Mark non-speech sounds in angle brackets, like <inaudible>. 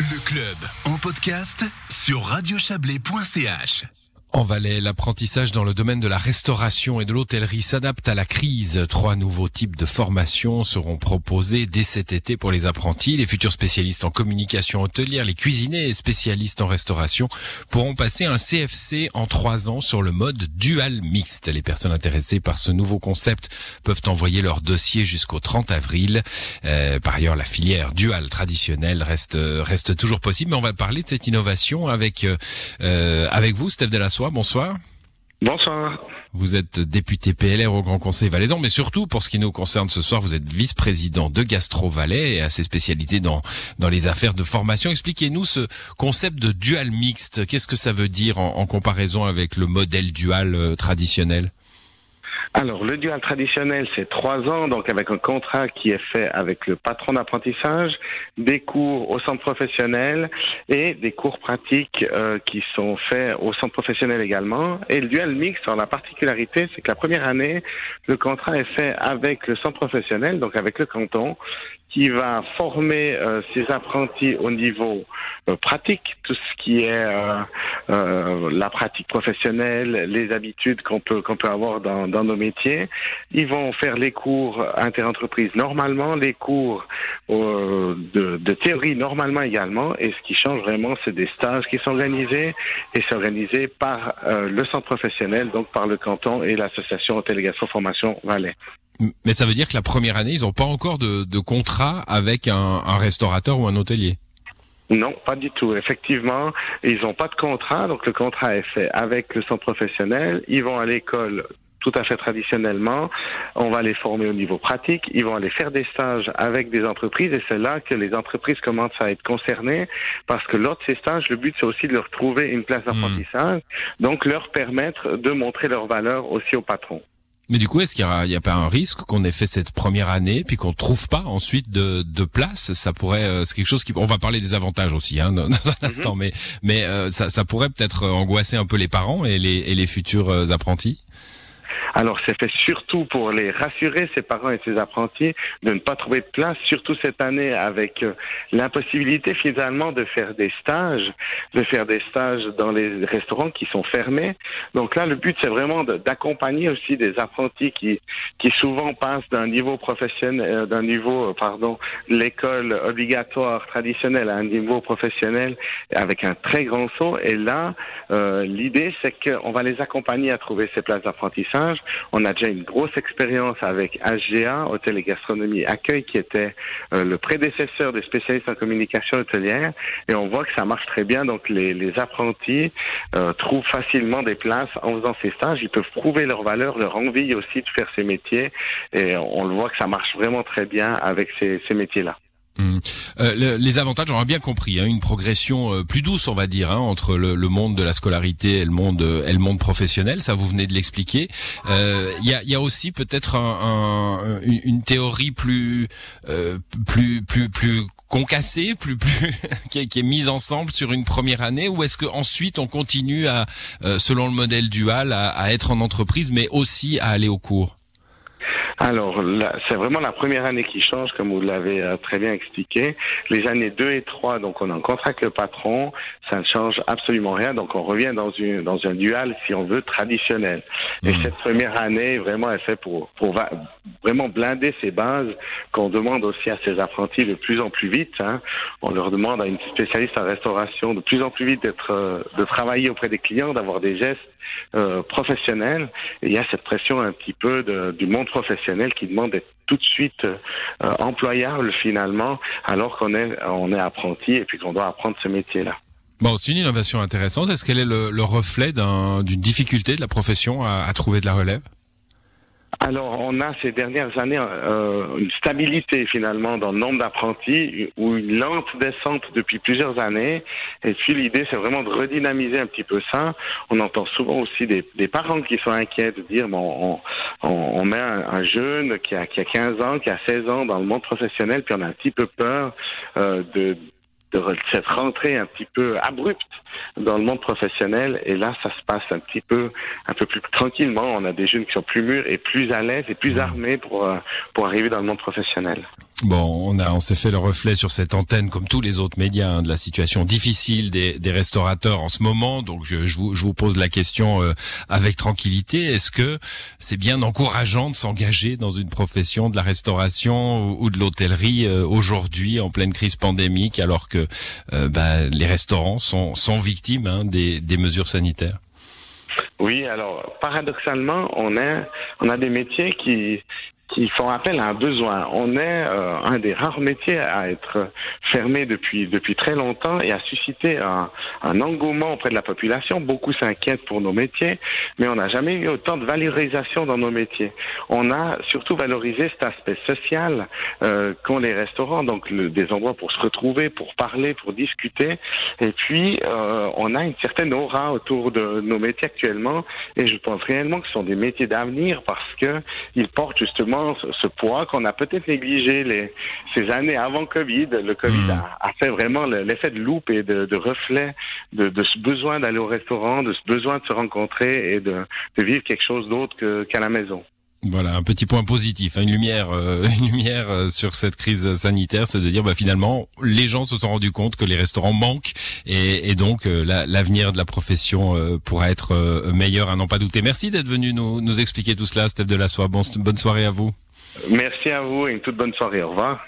Le club en podcast sur radiochablais.ch. En Valais, l'apprentissage dans le domaine de la restauration et de l'hôtellerie s'adapte à la crise. Trois nouveaux types de formations seront proposés dès cet été pour les apprentis. Les futurs spécialistes en communication hôtelière, les cuisiniers et spécialistes en restauration pourront passer un CFC en trois ans sur le mode dual mixte. Les personnes intéressées par ce nouveau concept peuvent envoyer leur dossier jusqu'au 30 avril. Euh, par ailleurs, la filière dual traditionnelle reste reste toujours possible. Mais on va parler de cette innovation avec euh, avec vous, Steph Bonsoir. Bonsoir. Vous êtes député PLR au Grand Conseil valaisan, mais surtout pour ce qui nous concerne ce soir, vous êtes vice-président de Gastro Valais et assez spécialisé dans dans les affaires de formation. Expliquez-nous ce concept de dual mixte. Qu'est-ce que ça veut dire en, en comparaison avec le modèle dual euh, traditionnel? Alors, le dual traditionnel, c'est trois ans, donc avec un contrat qui est fait avec le patron d'apprentissage, des cours au centre professionnel et des cours pratiques euh, qui sont faits au centre professionnel également. Et le dual mix, la particularité, c'est que la première année, le contrat est fait avec le centre professionnel, donc avec le canton, qui va former euh, ses apprentis au niveau euh, pratique, tout ce qui est euh, euh, la pratique professionnelle, les habitudes qu'on peut qu'on peut avoir dans, dans nos métiers. Ils vont faire les cours interentreprises normalement, les cours de, de, théorie normalement également. Et ce qui change vraiment, c'est des stages qui sont organisés et c'est organisé par le centre professionnel, donc par le canton et l'association Hôtel Formation Valais. Mais ça veut dire que la première année, ils n'ont pas encore de, de, contrat avec un, un restaurateur ou un hôtelier? Non, pas du tout. Effectivement, ils n'ont pas de contrat, donc le contrat est fait avec le centre professionnel. Ils vont à l'école tout à fait traditionnellement. On va les former au niveau pratique. Ils vont aller faire des stages avec des entreprises et c'est là que les entreprises commencent à être concernées parce que lors de ces stages, le but c'est aussi de leur trouver une place hmm. d'apprentissage, donc leur permettre de montrer leur valeur aussi au patron. Mais du coup, est-ce qu'il n'y a, pas un risque qu'on ait fait cette première année puis qu'on trouve pas ensuite de, de place? Ça pourrait, euh, c'est quelque chose qui, on va parler des avantages aussi hein, dans, un mhm. instant, mais mais euh, ça, ça pourrait peut-être angoisser un peu les parents et les, et les futurs euh, apprentis? Alors, c'est fait surtout pour les rassurer, ses parents et ses apprentis, de ne pas trouver de place, surtout cette année avec euh, l'impossibilité finalement de faire des stages, de faire des stages dans les restaurants qui sont fermés. Donc là, le but, c'est vraiment d'accompagner aussi des apprentis qui, qui souvent passent d'un niveau professionnel, euh, d'un niveau, euh, pardon, l'école obligatoire traditionnelle à un niveau professionnel avec un très grand saut. Et là, l'idée, c'est qu'on va les accompagner à trouver ces places d'apprentissage on a déjà une grosse expérience avec HGA, Hôtel et Gastronomie Accueil, qui était euh, le prédécesseur des spécialistes en communication hôtelière. Et on voit que ça marche très bien. Donc, les, apprentis euh, trouvent facilement des places en faisant ces stages. Ils peuvent prouver leur valeur, leur envie aussi de faire ces métiers. Et on le voit que ça marche vraiment très bien avec ces métiers-là. Mmh. Euh, les avantages, on a bien compris, hein, une progression euh, plus douce, on va dire, hein, entre le, monde de la scolarité et le monde euh, et le monde professionnel. Ça, vous venez de l'expliquer. Il y, a, y, a, aussi peut-être un, une théorie plus plus plus plus concassée, plus plus <laughs> qui, est, qui, est, mise ensemble sur une première année, ou est-ce que ensuite on continue à, selon le modèle dual, à, à être en entreprise, mais aussi à aller au cours? Alors, c'est vraiment la première année qui change, comme vous l'avez euh, très bien expliqué. Les années 2 et 3, donc on en contrat avec le patron, ça ne change absolument rien. Donc on revient dans, une, dans un dual, si on veut, traditionnel. Et mmh. cette première année, vraiment, elle fait pour, pour vraiment blinder ces bases qu'on demande aussi à ces apprentis de plus en plus vite. Hein. On leur demande à une spécialiste en restauration de plus en plus vite d'être, euh, de travailler auprès des clients, d'avoir des gestes euh, professionnels. Il y a cette pression un petit peu de, du monde professionnel qui demande d'être tout de suite euh, employable finalement, alors qu'on est, on est apprenti et puis qu'on doit apprendre ce métier-là. Bon, c'est une innovation intéressante. Est-ce qu'elle est le, reflet d'une difficulté de la profession à trouver de la relève? Alors, on a ces dernières années euh, une stabilité finalement dans le nombre d'apprentis ou une lente descente depuis plusieurs années. Et puis l'idée, c'est vraiment de redynamiser un petit peu ça. On entend souvent aussi des, des parents qui sont inquiets de dire bon, on, on, met un, jeune qui a, qui a 15 ans, qui a 16 ans dans le monde professionnel, puis on a un petit peu peur euh, de de cette rentrée un petit peu abrupte dans le monde professionnel. Et là, ça se passe un petit peu, un peu plus tranquillement. On a des jeunes qui sont plus mûrs et plus à l'aise et plus mmh. armés pour euh, pour arriver dans le monde professionnel. Bon, on a, on s'est fait le reflet sur cette antenne, comme tous les autres médias, hein, de la situation difficile des, des restaurateurs en ce moment. Donc, je, je, vous, je vous, pose la question euh, avec tranquillité. Est-ce que c'est bien encourageant de s'engager dans une profession de la restauration ou, de l'hôtellerie euh, aujourd'hui en pleine crise pandémique, alors que bah, les restaurants sont, sont victimes hein, des, des mesures sanitaires. Oui, alors paradoxalement, on a on a des métiers qui qui font appel à un besoin. On est euh, un des rares métiers à être fermé depuis depuis très longtemps et à susciter un, un engouement auprès de la population. Beaucoup s'inquiètent pour nos métiers, mais on n'a jamais eu autant de valorisation dans nos métiers. On a surtout valorisé cet aspect social euh, qu'ont les restaurants, donc des endroits pour se retrouver, pour parler, pour discuter. Et puis euh, on a une certaine aura autour de nos métiers actuellement, et je pense réellement que ce sont des métiers d'avenir parce que ils portent justement ce poids qu'on a peut-être négligé les, ces années avant Covid. Le Covid hmm. a, fait vraiment l'effet de loupe et de, reflet de, ce besoin d'aller au restaurant, de ce besoin de se rencontrer et de, vivre quelque chose d'autre qu'à la maison. Voilà, un petit point positif, hein, une lumière, euh, <laughs> une lumière euh, sur cette crise sanitaire, c'est de dire, bah, finalement, les gens se sont rendus compte que les restaurants manquent et, donc euh, l'avenir de la profession pourra être meilleur à n'en pas douter. Merci d'être venu nous, nous expliquer tout cela, Steph de la Soie. bonne soirée à vous. Merci à vous et une toute bonne soirée. Au revoir.